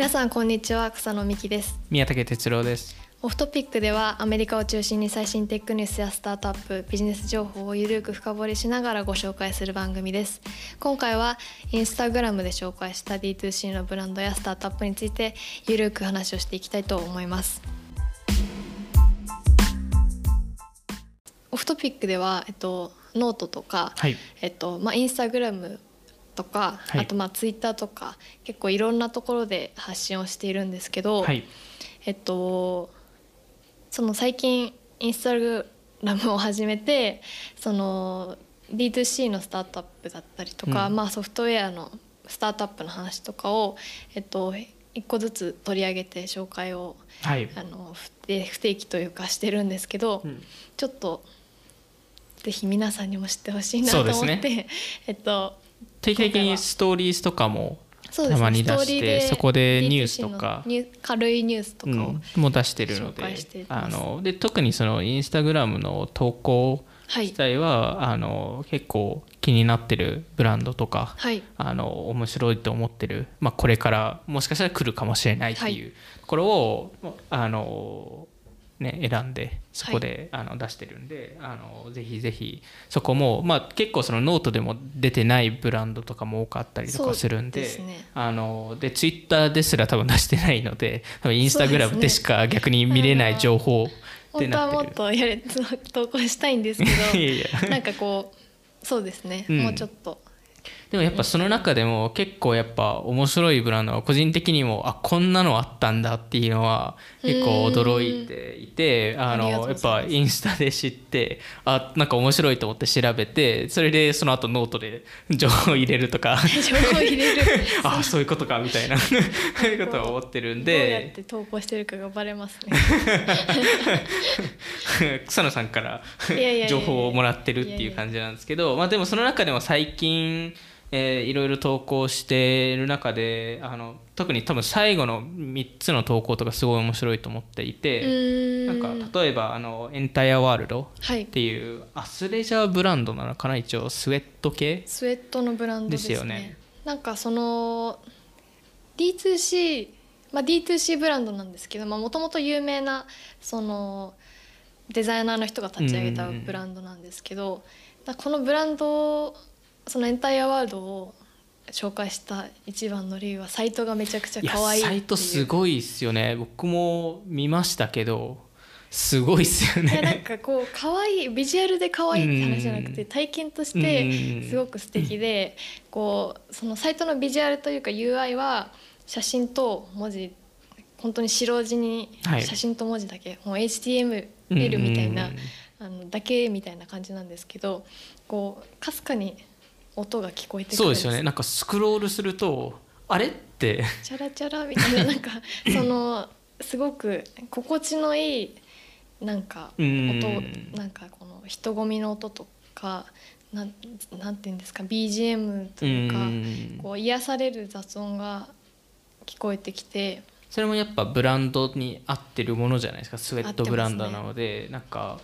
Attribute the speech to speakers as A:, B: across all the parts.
A: 皆さんこんにちは草野美希です。
B: 宮武徹郎です。
A: Off Topic ではアメリカを中心に最新テックニュースやスタートアップビジネス情報をゆるく深掘りしながらご紹介する番組です。今回はインスタグラムで紹介した D2C のブランドやスタートアップについてゆるく話をしていきたいと思います。 Off Topic では、えっと、ノートとか、
B: はい。
A: えっとまあ、インスタグラムとか、
B: はい。
A: あとまあツイッターとか結構いろんなところで発信をしているんですけど、
B: はい。
A: えっとその最近インスタグラムを始めてその D2C のスタートアップだったりとか、
B: うん。
A: まあ、ソフトウェアのスタートアップの話とかを、えっと、一個ずつ取り上げて紹介を
B: はい。
A: あの不定期というかしてるんですけど、
B: うん。
A: ちょっとぜひ皆さんにも知ってほしいなと思って、
B: ね。
A: えっと
B: 定期的にストーリーズとかもたまに出してそこで
A: D2C
B: ニュースとか。
A: 軽いニュースとか
B: も出してるのであので特にそのインスタグラムの投稿
A: はい。
B: 自体は、あの結構気になってるブランドとか
A: はい。
B: あの面白いと思ってる、まあ、これからもしかしたら来るかもしれないって
A: はい。
B: いうところを、あのね、選んでそこで、あの出してるんであのぜひぜひそこも、まあ、結構そのノートでも出てないブランドとかも多かったりとかするんで
A: ですね。
B: あのでツイッターですら多分出してないのでインスタグラムでしか逆に見れない情報って
A: 本当はも
B: なっる。
A: ってとやれ 投稿したいんですけど
B: いやいや。
A: なんかこうそうですね、
B: うん。
A: もうちょっと
B: でもやっぱその中でも結構やっぱ面白いブランドは個人的にもあこんなのあったんだっていうのは結構驚いていてあのやっぱインスタで知ってあなんか面白いと思って調べてそれでその後ノートで情報を入れるとか。
A: 情報を入れる。
B: あそういうことかみたいな。そういうことを思ってるん
A: どうやっ
B: で
A: て投稿してるかがバレますね。
B: 草野さんから情報をもらってるっていう感じなんですけどまあでもその中でも最近、えーいろいろ投稿している中であの特に多分最後の3つの投稿とかすごい面白いと思っていうて
A: ー
B: なんか例えばあの Entireworld
A: はい。
B: っていうアスレジャーブランドなのかな一応スウェット系
A: スウェットのブランドですね。
B: よね。
A: なんかその D2C まあ D2C ブランドなんですけどもともと有名なそのデザイナーの人が立ち上げた
B: うん
A: ブランドなんですけど、このブランドそのエンタイアワールドを紹介した一番の理由はサイトがめちゃくちゃ可愛いいう。
B: サイトすごいっすよね。僕も見ましたけどすごいっすよ
A: いやなん
B: ね
A: かこう可愛いビジュアルで可愛いって話じゃなくて
B: うん。
A: 体験とし
B: うん。
A: てすごく素敵でこうそのサイトのビジュアルというか UI は写真と文字本当に白地に
B: はい。
A: 写真と文字だけ、もう HTML みたいな、あのだけみたいな感じなんですけどこうかすかに音が聞こえてくるん
B: そうですよね。なんかスクロールするとあれ？って。
A: チャラチャラみたいななんかそのすごく心地のいいなんか音
B: うん。
A: なんかこの人混みの音とかなんなんていうんですか BGM というか
B: うん。
A: こう癒される雑音が聞こえてきて。
B: それもやっぱブランドに合ってるものじゃないですか。スウェットブランドなので、なんか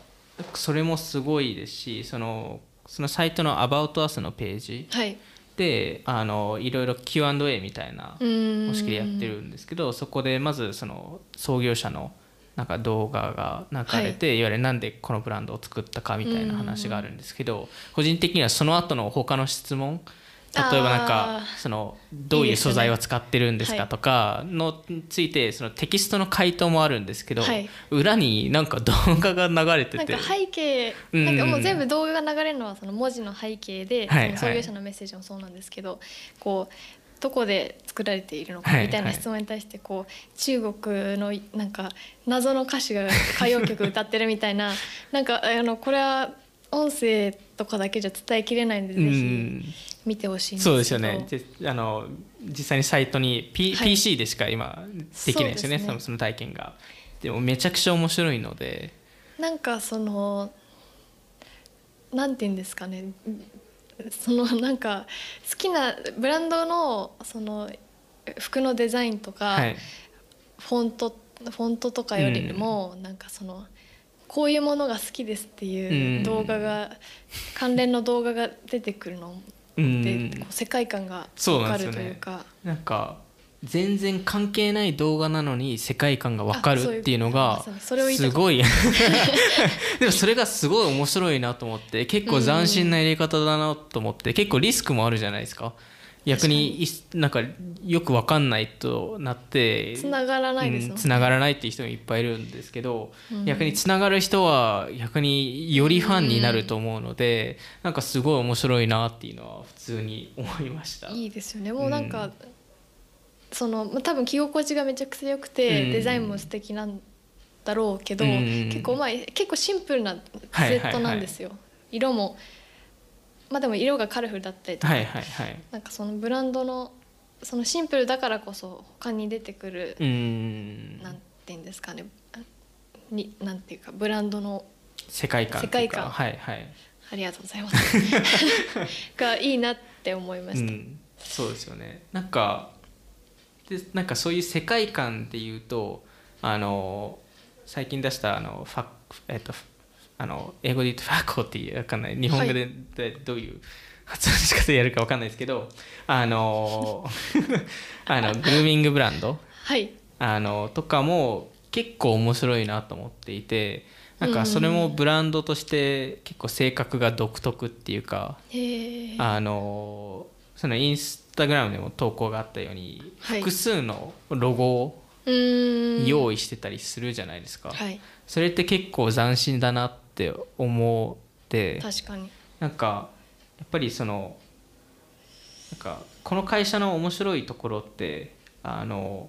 B: それもすごいですしそのそのサイトの「About Us」のページ
A: はい。
B: であのいろいろ Q&A みたいな
A: うーん。
B: 方式でやってるんですけどそこでまずその創業者のなんか動画が流れて、い、わゆるなんでこのブランドを作ったかみたいな話があるんですけど個人的にはその後の他の質問例えばなんかそのどういう素材を使ってるんですかとかのについてそのテキストの回答もあるんですけど、
A: はい。
B: 裏になんか動画が流れてて。
A: なんか背景
B: うん
A: なんかもう全部動画が流れるのはその文字の背景で、
B: はい
A: その創業者のメッセージもそうなんですけどこうどこで作られているのか
B: はい
A: みたいな質問に対してこう中国のなんか謎の歌手が歌謡曲歌ってるみたいななんかあのこれは音声とかだけじゃ伝えきれないのでぜ
B: う
A: ひ
B: ん。
A: 見てほしいんですけど。
B: そうですよね。であの実際にサイトに、P
A: はい。
B: PC でしか今できないですよね。
A: そね。
B: その体験が。でもめちゃくちゃ面白いので。
A: なんかそのなんて言うんですかね。そのなんか好きなブランドのその服のデザインとか、
B: はい。
A: フォントフォントとかよりも、なんかそのこういうものが好きですっていう動画が、関連の動画が出てくるの
B: うん。
A: で、こう世界観が
B: そう
A: 分かるというか。
B: なんか全然関係ない動画なのに世界観が分かるっていうのがすごい。でもそれがすごい面白いなと思って結構斬新なやり方だなと思って結構リスクもあるじゃないですか逆にいなんかよく分かんないとなって
A: つながらないですよ
B: うんつながらないっていう人もいっぱいいるんですけど、逆につながる人は逆によりファンになると思うので、なんかすごい面白いなっていうのは普通に思いました。
A: いいですよね。もうなんか、そのまあ多分着心地がめちゃくちゃ良くて、
B: うん
A: デザインも素敵なんだろうけど、
B: うん
A: 結構まあ結構シンプルなスウェットなんですよ、色もまあでも色がカラフルだったりとか、
B: はいはいはい。
A: なんかそのブランドのそのシンプルだからこそ他に出てくる、
B: うーん
A: なんていうんですかねになんていうかブランドの
B: 世界観
A: 世界観
B: はいはい。
A: ありがとうございます がいいなって思いました。
B: うん、そうですよねなんかでなんかそういう世界観でいうとあの最近出したあのファえっとあの英語で言うとファコっていうわかんない。日本語ででどういう発音の仕方でやるかわかんないですけどあの あのグルーミングブランド
A: はい。
B: あのとかも結構面白いなと思っていてなんかそれもブランドとして結構性格が独特っていうかあのそのインスタグラムでも投稿があったように、
A: はい。
B: 複数のロゴを用意してたりするじゃないですか、
A: はい。
B: それって結構斬新だなって思って。
A: 確かに。
B: なんかやっぱりそのなんかこの会社の面白いところってあの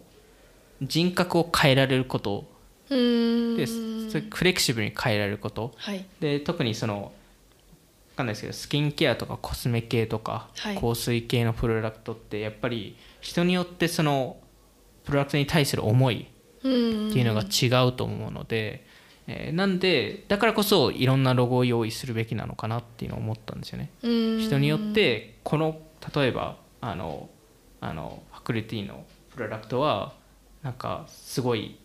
B: 人格を変えられることでそれフレキシブルに変えられること。
A: はい。
B: で特にそのわかんないですけどスキンケアとかコスメ系とか、
A: はい。
B: 香水系のプロダクトってやっぱり人によってそのプロダクトに対する思い
A: うん
B: っていうのが違うと思うので、えーなんでだからこそいろんなロゴを用意するべきなのかなっていうのを思ったんですよね。
A: うん。
B: 人によってこの例えばあのあのファクルティのプロダクトはなんかすごい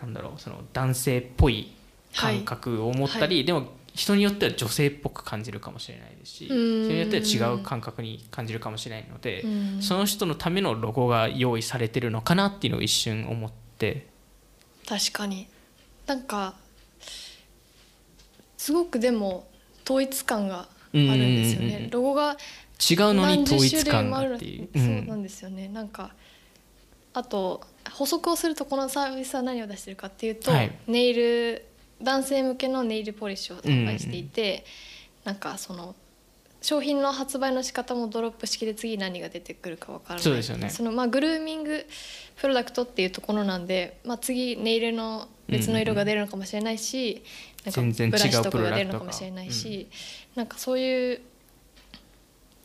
B: なんだろうその男性っぽい感覚を持ったり、でも人によっては女性っぽく感じるかもしれないですし人
A: うん。
B: によっては違う感覚に感じるかもしれないので
A: うん。
B: その人のためのロゴが用意されてるのかなっていうのを一瞬思って。
A: 確かに。なんかすごくでも統一感があるんですよ
B: うんうん。うんうん
A: ね。ロゴが
B: 違うのに統一感がっていう。
A: そうなんですよね。なんかあと補足をするとこのサービスは何を出してるかっていうと、
B: はい。
A: ネイル男性向けのネイルポリッシュを販売していて、なんかその商品の発売の仕方もドロップ式で次何が出てくるかわからない。
B: そうですよね。
A: そのまあグルーミングプロダクトっていうところなんで、まあ、次ネイルの別の色が出るのかもしれないし、
B: 全然
A: なんかブラシとかが出るのかもしれないし、なんかそういう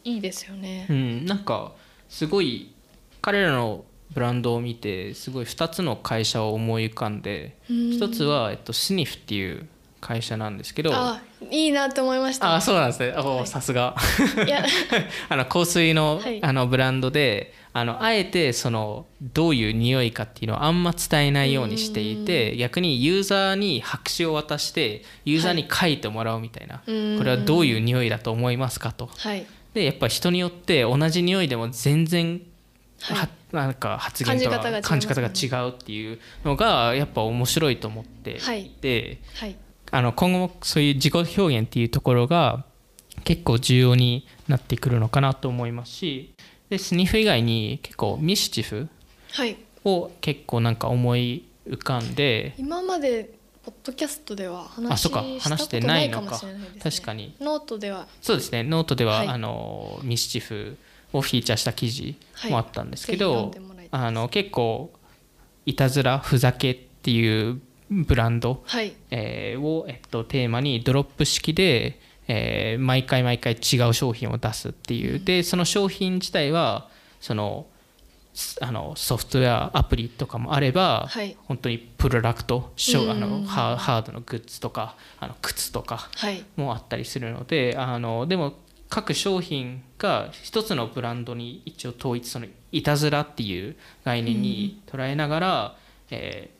A: いいですよね。
B: うん、なんかすごい彼らのブランドを見てすごい2つの会社を思い浮かんで
A: うん。
B: 1つは、えっと、スニフっていう会社なんですけど。
A: あいいなって思いました。
B: あそうなんですね。お
A: はい。
B: さすが。
A: いや。
B: あの香水の,、
A: はい。
B: あのブランドであのあえてそのどういう匂いかっていうのをあんま伝えないようにしていて逆にユーザーに白紙を渡してユーザーに書いてもらうみたいな、
A: うん。
B: これはどういう匂いだと思いますかと。
A: はい。
B: でやっぱ人によって同じ匂いでも全然
A: はい。
B: はなんか発言とか
A: 感じ方が違います
B: 感じ方が違うっていうのがやっぱ面白いと思ってい。て、
A: はい
B: あの今後もそういう自己表現っていうところが結構重要になってくるのかなと思いますしで Snif 以外に結構 MSCHF
A: はい。
B: を結構なんか思い浮かんで
A: 今までポッドキャストでは話した
B: 話して
A: ことない
B: か
A: かもしれないです、ね、
B: 確かに。
A: ノートでは。
B: そうですね。ノートでは、
A: はい。
B: あの MSCHF をフィーチャーした記事もあったんですけど、
A: はい
B: あの結構いたずらふざけっていうブランド、
A: はい。
B: えーを、えっと、テーマにドロップ式で、えー毎回毎回違う商品を出すっていう、でその商品自体はそのすあのソフトウェアアプリとかもあれば、
A: はい。
B: 本当にプロダクトショーあ
A: うん
B: のハードのグッズとかあの靴とか
A: はい。
B: もあったりするのであのでも各商品が一つのブランドに一応統一そのいたずらっていう概念に捉えながら、えー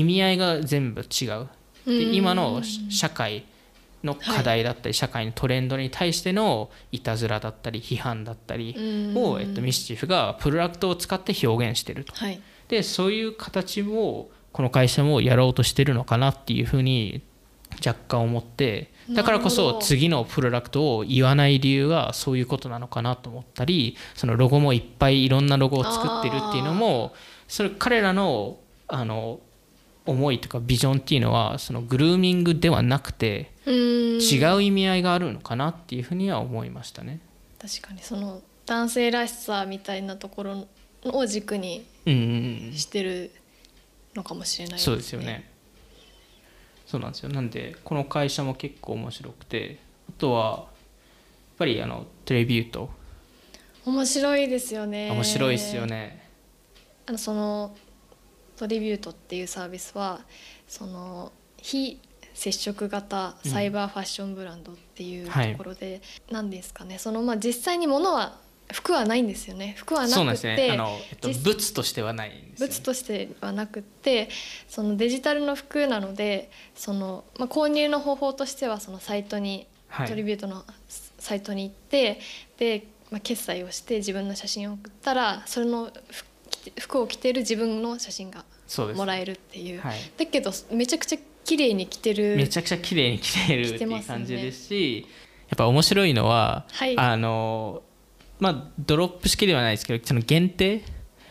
B: 意味合いが全部違う。で
A: うん。
B: 今の社会の課題だったり、社会のトレンドに対してのいたずらだったり批判だったりを、えっと、ミスチフがプロダクトを使って表現してると。
A: はい。
B: でそういう形をこの会社もやろうとしてるのかなっていうふうに若干思ってだからこそ次のプロダクトを言わない理由がそういうことなのかなと思ったりそのロゴもいっぱいいろんなロゴを作ってるっていうのもそれ彼らのあの思いとかビジョンっていうのはそのグルーミングではなくて違う意味合いがあるのかなっていうふうには思いましたね。
A: 確かにその男性らしさみたいなところを軸にしてるのかもしれない
B: そうですよね。そうなんですよ。なんでこの会社も結構面白くて、あとはやっぱりあのトリビュート
A: 面白いですよね
B: 面白いですよね。
A: あのそのトリビュートっていうサービスはその非接触型サイバーファッションブランドっていうと
B: はい。
A: ころで、なんですかね。そのまあ実際に物は服はないんですよね。服は
B: な
A: くて、
B: ね。あのえっと
A: 実
B: 物としてはないんですよ、ね。
A: 物としてはなくってそのデジタルの服なのでその、まあ、購入の方法としてはそのサイトに、
B: はい。
A: トリビュートのサイトに行ってで、まあ、決済をして自分の写真を送ったらそれの服服を着てる自分の写真が。もらえるっていう、
B: はい。
A: だけどめちゃくちゃ綺麗に着てる
B: めちゃくちゃ綺麗に着てるっていう感じですし、やっぱ面白いのは、
A: はい。
B: あのまあドロップ式ではないですけど、その限定？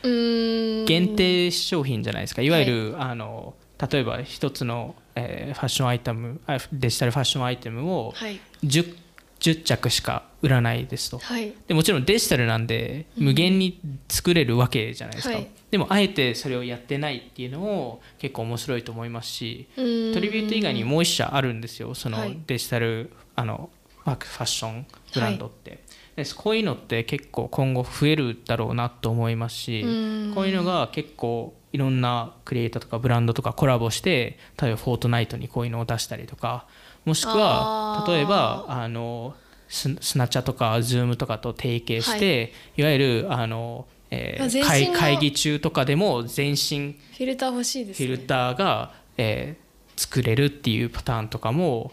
B: 限定商品じゃないですか。いわゆる、あの例えば一つの、えーファッションアイテムあデジタルファッションアイテムを
A: はい。
B: 10, 10着しか売らないですと。
A: はい。
B: でもちろんデジタルなんで無限に作れるわけじゃないですか、
A: はい。
B: でもあえてそれをやってないっていうのも結構面白いと思いますしトリビュート以外にもう一社あるんですよその
A: はい。
B: デジタルあのファッションブランドって、でこういうのって結構今後増えるだろうなと思いますし
A: うん。
B: こういうのが結構いろんなクリエイターとかブランドとかコラボして例えばフォートナイトにこういうのを出したりとかもしくは例えばあのススナチャとかズームとかと提携して、い、わゆるあの、えー会会議中とかでも全身
A: フィルター欲しいですね。
B: フィルターが、えー作れるっていうパターンとかも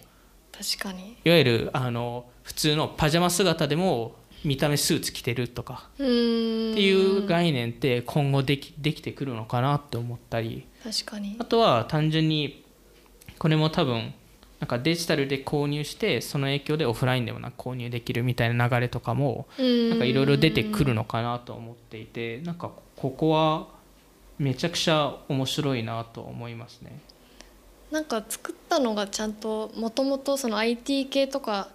A: 確かに。
B: いわゆるあの普通のパジャマ姿でも見た目スーツ着てるとかっていう概念って今後できできてくるのかなって思ったり。
A: 確かに。
B: あとは単純にこれも多分なんかデジタルで購入してその影響でオフラインでもなんか購入できるみたいな流れとかも
A: な
B: なんかいろいろ出てくるのかなと思っていてなんかここはめちゃくちゃ面白いなと思いますね。
A: なんか作ったのがちゃんともともとその IT 系とか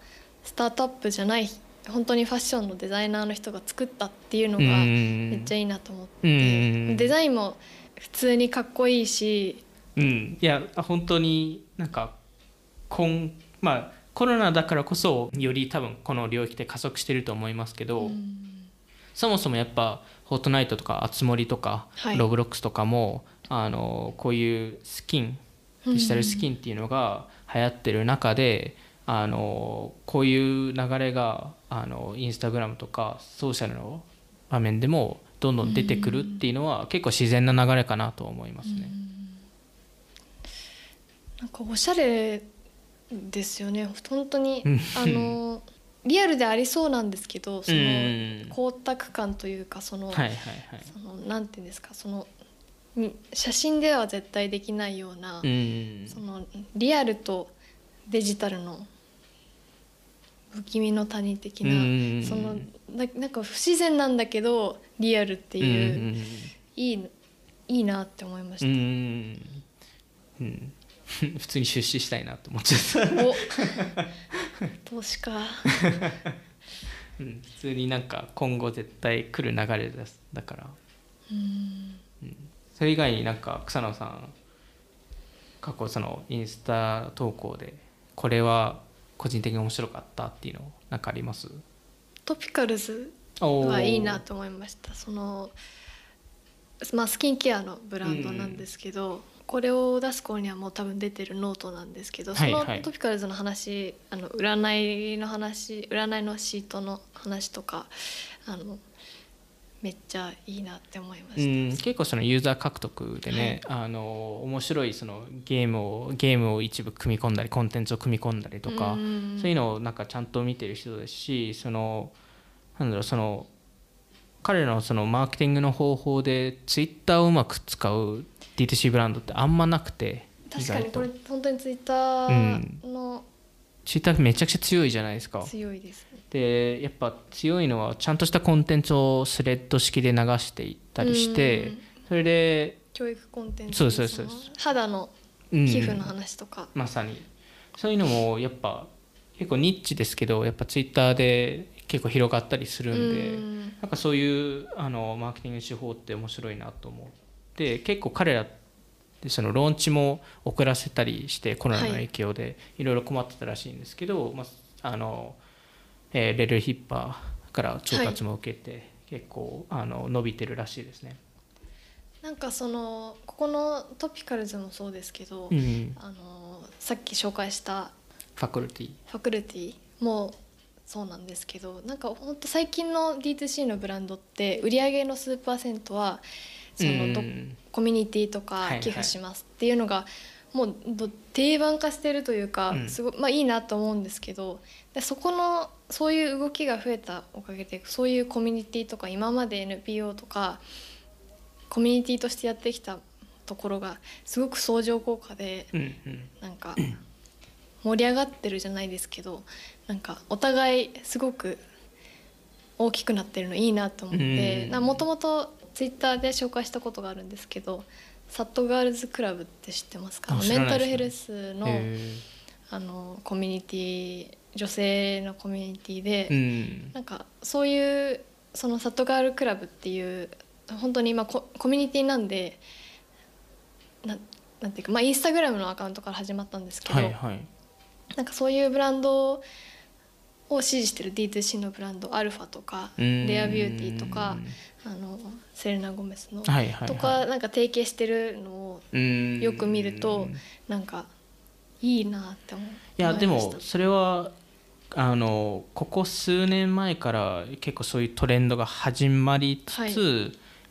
A: スタートアップじゃない本当にファッションのデザイナーの人が作ったっていうのが
B: うん。
A: めっちゃいいなと思っ
B: う
A: て
B: ん。
A: デザインも普通にかっこいいし
B: うん、いや本当になんか今まあコロナだからこそより多分この領域で加速してると思いますけど、そもそもやっぱフォートナイトとかあつ森とか、
A: はい。
B: ロブロックスとかもあのこういうスキンデジタルスキンっていうのが流行ってる中で、あのこういう流れがあのインスタグラムとかソーシャルの場面でもどんどん出てくるっていうのは結構自然な流れかなと思いますね。
A: なんかおしゃれですよね。本当に
B: うん。
A: あのリアルでありそうなんですけどその
B: うん
A: 光沢感というかその
B: はいはいはい。
A: そのなんていうんですかそのに写真では絶対できないような、
B: うん。
A: そのリアルとデジタルの不気味の谷的な、
B: うん
A: そのななんか不自然なんだけどリアルっていう、
B: うん
A: いいいいなって思いました。
B: ん。うん 普通に出資したいなと思っちゃった、
A: お。投資か。
B: うん、普通になんか今後絶対来る流れですだから。
A: うん。
B: それ以外になんか草野さん過去そのインスタ投稿でこれは個人的に面白かったっていうのなんかあります？ Topicals
A: はいいなと思いました。その、まあ、スキンケアのブランドなんですけど、これを出す頃にはもう多分出てるノートなんですけど、
B: はいはい。
A: その Topicals の話あの占いの話占いのシートの話とかあのめっちゃいいなって思いま
B: う
A: した。
B: ん、結構そのユーザー獲得でね、あの面白いそのゲームをゲームを一部組み込んだりコンテンツを組み込んだりとか、
A: うん。
B: そういうのをなんかちゃんと見てる人ですしそのなんだろうその彼らのそのマーケティングの方法でツイッターをうまく使う D2C ブランドってあんまなくて
A: 確かにこれ本当にツイッターの
B: ツイッターめちゃくちゃ強いじゃないですか。
A: 強いですね。
B: でやっぱ強いのはちゃんとしたコンテンツをスレッド式で流していったりして
A: うん。
B: それで、
A: 教育コンテンツ
B: そうそうです。
A: の肌の
B: うん。
A: 皮膚の話とか、
B: まさに。そういうのもやっぱ結構ニッチですけどやっぱツイッターで結構広がったりするんで、
A: うん。
B: なんかそういうあのマーケティング手法って面白いなと思って結構彼らでそのローンチも遅らせたりしてコロナの影響でい。ろいろ困ってたらしいんですけど、まああのえーレルヒッパーから調達も受けて、結構あの伸びてるらしいですね。
A: なんかそのここのトピカルズもそうですけど、
B: うん、
A: あのさっき紹介した
B: ファクルティ。
A: ファクルティもそうなんですけどなんか本当最近の D2C のブランドって売上の数パーセントはそのど、
B: うん。
A: コミュニティとか寄付しますっていうのがもうど定番化してるというか、
B: うん。
A: すごいまあいいなと思うんですけどでそこのそういう動きが増えたおかげでそういうコミュニティとか今まで NPO とかコミュニティとしてやってきたところがすごく相乗効果で
B: うんうん。
A: なんか盛り上がってるじゃないですけどなんかお互いすごく大きくなってるのいいなと思って
B: うん。
A: もともとツイッターで紹介したことがあるんですけどサットガールズクラブって知ってますか？
B: あ知らない
A: メンタルヘルスの
B: へ
A: あのコミュニティ女性のコミュニティで、
B: ーうん。
A: なんかそういうそのサットガールクラブっていう本当に今ココミュニティなんでなんなんていうかまあインスタグラムのアカウントから始まったんですけど、
B: はいはい。
A: なんかそういうブランドを支持してる D2C のブランドアルファとか
B: うん。
A: レアビューティーとかあのセレナ・ゴメスの
B: はいはいはい。
A: とかなんか提携してるのを
B: うん。
A: よく見るとなんかいいなって思う。
B: いやでもそれはあのここ数年前から結構そういうトレンドが始まりつつ、
A: はい。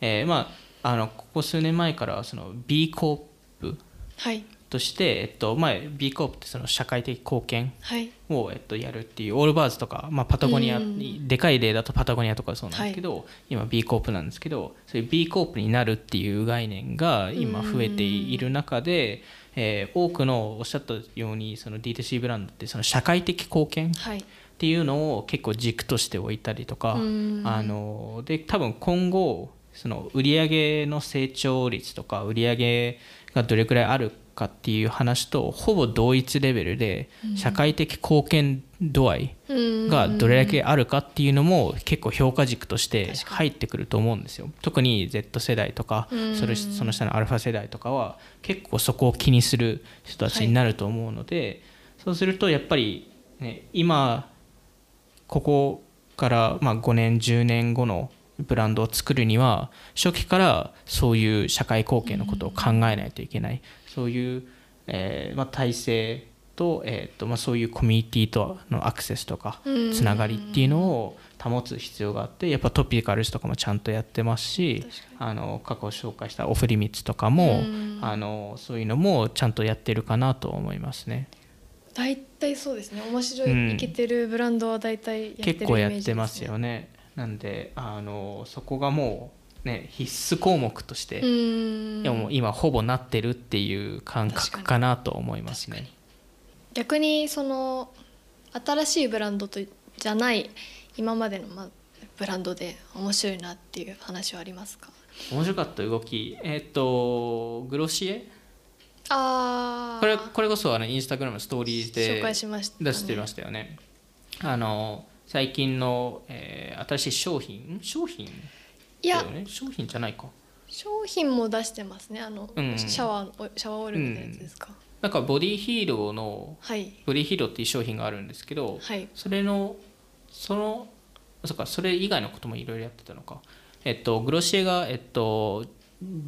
B: えーまああのここ数年前からその B コープ
A: はい
B: として、えっとまあ、B コープってその社会的貢献
A: はい。
B: を、えっと、やるっていうオールバーズとか、まあ、パタゴニア
A: うん。
B: でかい例だとパタゴニアとかそうなんですけど、今 B コープなんですけどそういう B コープになるっていう概念が今増えている中で、えー多くのおっしゃったようにその D2C ブランドってその社会的貢献
A: はい。
B: っていうのを結構軸として置いたりとか、
A: うん。
B: あので多分今後その売上の成長率とか売上がどれくらいあるかっていう話とほぼ同一レベルで社会的貢献度合いがどれだけあるかっていうのも結構評価軸として入ってくると思うんですよ。特に Z 世代とか
A: うん。
B: それその下のアルファ世代とかは結構そこを気にする人たちになると思うので、そうするとやっぱり、ね、今ここからまあ5年10年後のブランドを作るには初期からそういう社会貢献のことを考えないといけない、そういう、えーまあ、体制と,、えーとまあ、そういうコミュニティとのアクセスとか
A: うん。
B: つながりっていうのを保つ必要があってやっぱトピカルズとかもちゃんとやってますしあの過去紹介したオフリミッツとかも
A: うん。
B: あのそういうのもちゃんとやってるかなと思いますね。
A: 大体そうですね。面白
B: うん。
A: いいけてるブランドは大体やってるイメージです、ね、
B: 結構やってますよねなんであのそこがもうね必須項目として、
A: うーん。
B: いやもう今ほぼなってるっていう感覚かなと思いますね。
A: 逆にその新しいブランドとじゃない今までの、まあ、ブランドで面白いなっていう話はありますか？
B: 面白かった動き。えっ、とグロシエ？
A: ああ
B: これこれこそあのインスタグラムのストーリーズで
A: 紹介しました、
B: 出してましたよね。あの最近の、えー新しい商品？ん商品？
A: いや。
B: ね。商品じゃないか。
A: 商品も出してますね。あの、
B: うん。
A: シャワーシャワーオイルみたいなやつですか、
B: なんかボディヒーローの
A: はい。
B: ボディヒーローっていう商品があるんですけど、
A: はい。
B: それのそのそっかそれ以外のこともいろいろやってたのか。えっとグロシエがえっと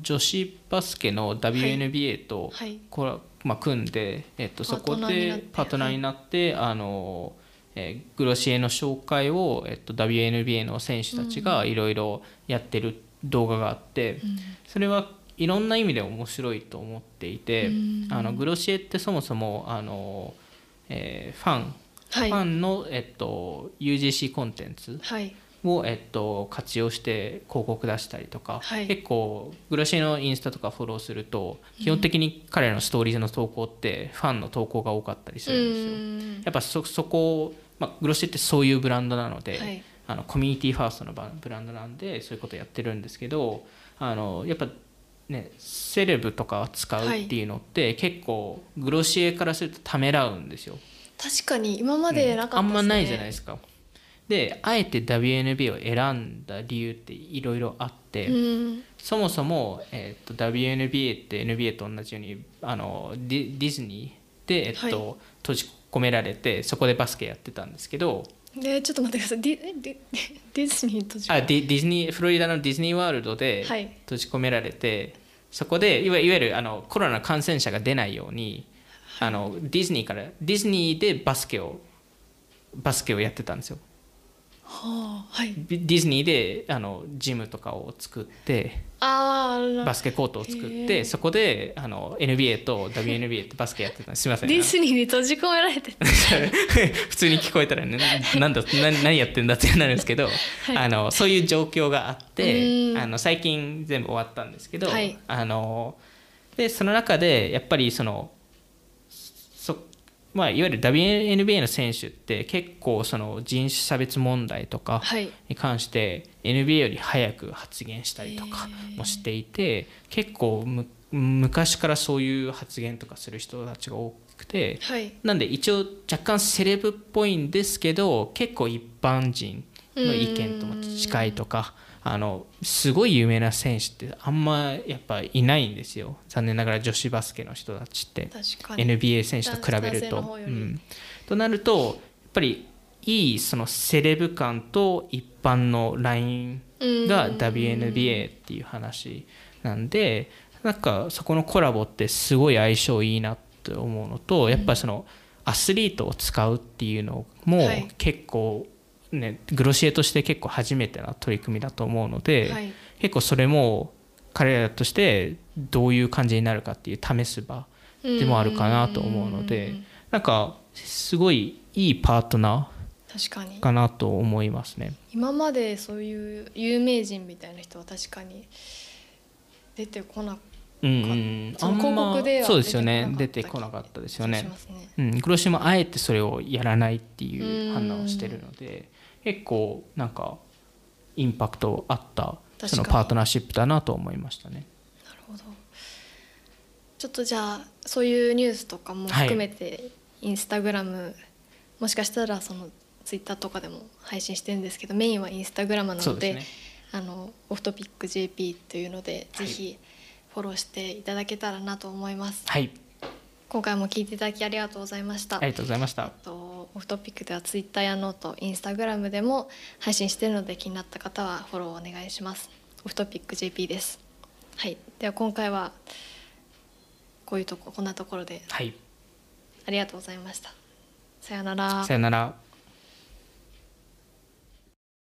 B: 女子バスケの WNBA と
A: はい。
B: これ、まあ、組んで、えっと、そこでパートナーになって、あのえーグロシエの紹介を、えっと、WNBA の選手たちがいろいろやってる動画があって、それはいろんな意味で面白いと思っていて、あのグロシエってそもそもあの、えーファン、
A: はい。
B: ファンの、えっと、UGC コンテンツ
A: はい。
B: を、えっと、活用して広告出したりとか、
A: はい。
B: 結構グロシエのインスタとかフォローすると基本的に彼のストーリーズの投稿ってファンの投稿が多かったりするんですよ。
A: うん。
B: やっぱそそこを、まあ、グロシエってそういうブランドなので、
A: はい。
B: あのコミュニティファーストのバブランドなんでそういうことやってるんですけどあのやっぱねセレブとかを使うっていうのって、結構グロシエからするとためらうんですよ。
A: 確かに今までなかった
B: あんまないじゃない
A: で
B: ですか。であえて WNBA を選んだ理由っていろいろあって、
A: うん。
B: そもそも、えっと WNBA って NBA と同じようにあのディディズニーで、えっと
A: はい。
B: 閉じ込められてそこでバスケやってたんですけど
A: でちょっと待ってください。ディディ ディズニーと
B: あディディズニーフロリダのディズニーワールドで
A: はい。
B: 閉じ込められて、そこでいわいわゆるあのコロナ感染者が出ないように、あのディズニーからディズニーでバスケをバスケをやってたんですよ。
A: はあはい。
B: ディズニーであのジムとかを作って
A: あー
B: バスケコートを作っ
A: へ
B: て
A: ー。
B: そこであの NBA と WNBA ってバスケやってたんです。すみません。
A: ディズニーに閉じ込められて
B: 普通に聞こえたら、ね、なんだ何何やってんだってなるんですけど、あのそういう状況があって
A: うん。
B: あの最近全部終わったんですけど、
A: はい。
B: あのでその中でやっぱりそのそ、まあ、いわゆる WNBA の選手って結構その人種差別問題とか
A: はい。
B: に関して NBA より早く発言したりとかもしていて結構む昔からそういう発言とかする人たちが多くて
A: はい。
B: なんで一応若干セレブっぽいんですけど結構一般人の意見とも近いとかあのすごい有名な選手ってあんまやっぱいないんですよ。残念ながら女子バスケの人たちって。NBA 選手と比べると。うん。となるとやっぱりいいそのセレブ感と一般のラインが WNBA っていう話なんでなんかそこのコラボってすごい相性いいなって思うのとやっぱりそのアスリートを使うっていうのも
A: はい。
B: 結構ねグロシエとして結構初めてな取り組みだと思うので
A: はい。
B: 結構それも彼らとしてどういう感じになるかっていう試す場でもあるかなと思うのでなんかすごいいいパートナ
A: 確かに。
B: ーかなと思いますね。
A: 今までそういう有名人みたいな人は確かに出てこな
B: うんうん、
A: その広告では
B: そうですよね。出
A: 出てこな
B: かったですよね。
A: ね。
B: うん、グロシもあえてそれをやらないっていう判断をしてるので結構なんかインパクトあったそのパートナーシップだなと思いましたね。
A: なるほど。ちょっとじゃあそういうニュースとかも含めて、インスタグラムもしかしたらそのツイッターとかでも配信してるんですけどメインはインスタグラムなので
B: ね。
A: あのオフトピック JP というので、
B: はい。
A: ぜひフォローしていただけたらなと思います。
B: はい
A: 今回も聞いていただきありがとうございました、
B: ありがとうございました。
A: えっとオフトピックではツイッターやノートインスタグラムでも配信しているので気になった方はフォローお願いします。オフトピック JP です。はい。では今回はこういうとここんなところで。
B: はい、
A: ありがとうございました。さようなら。
B: さよなら。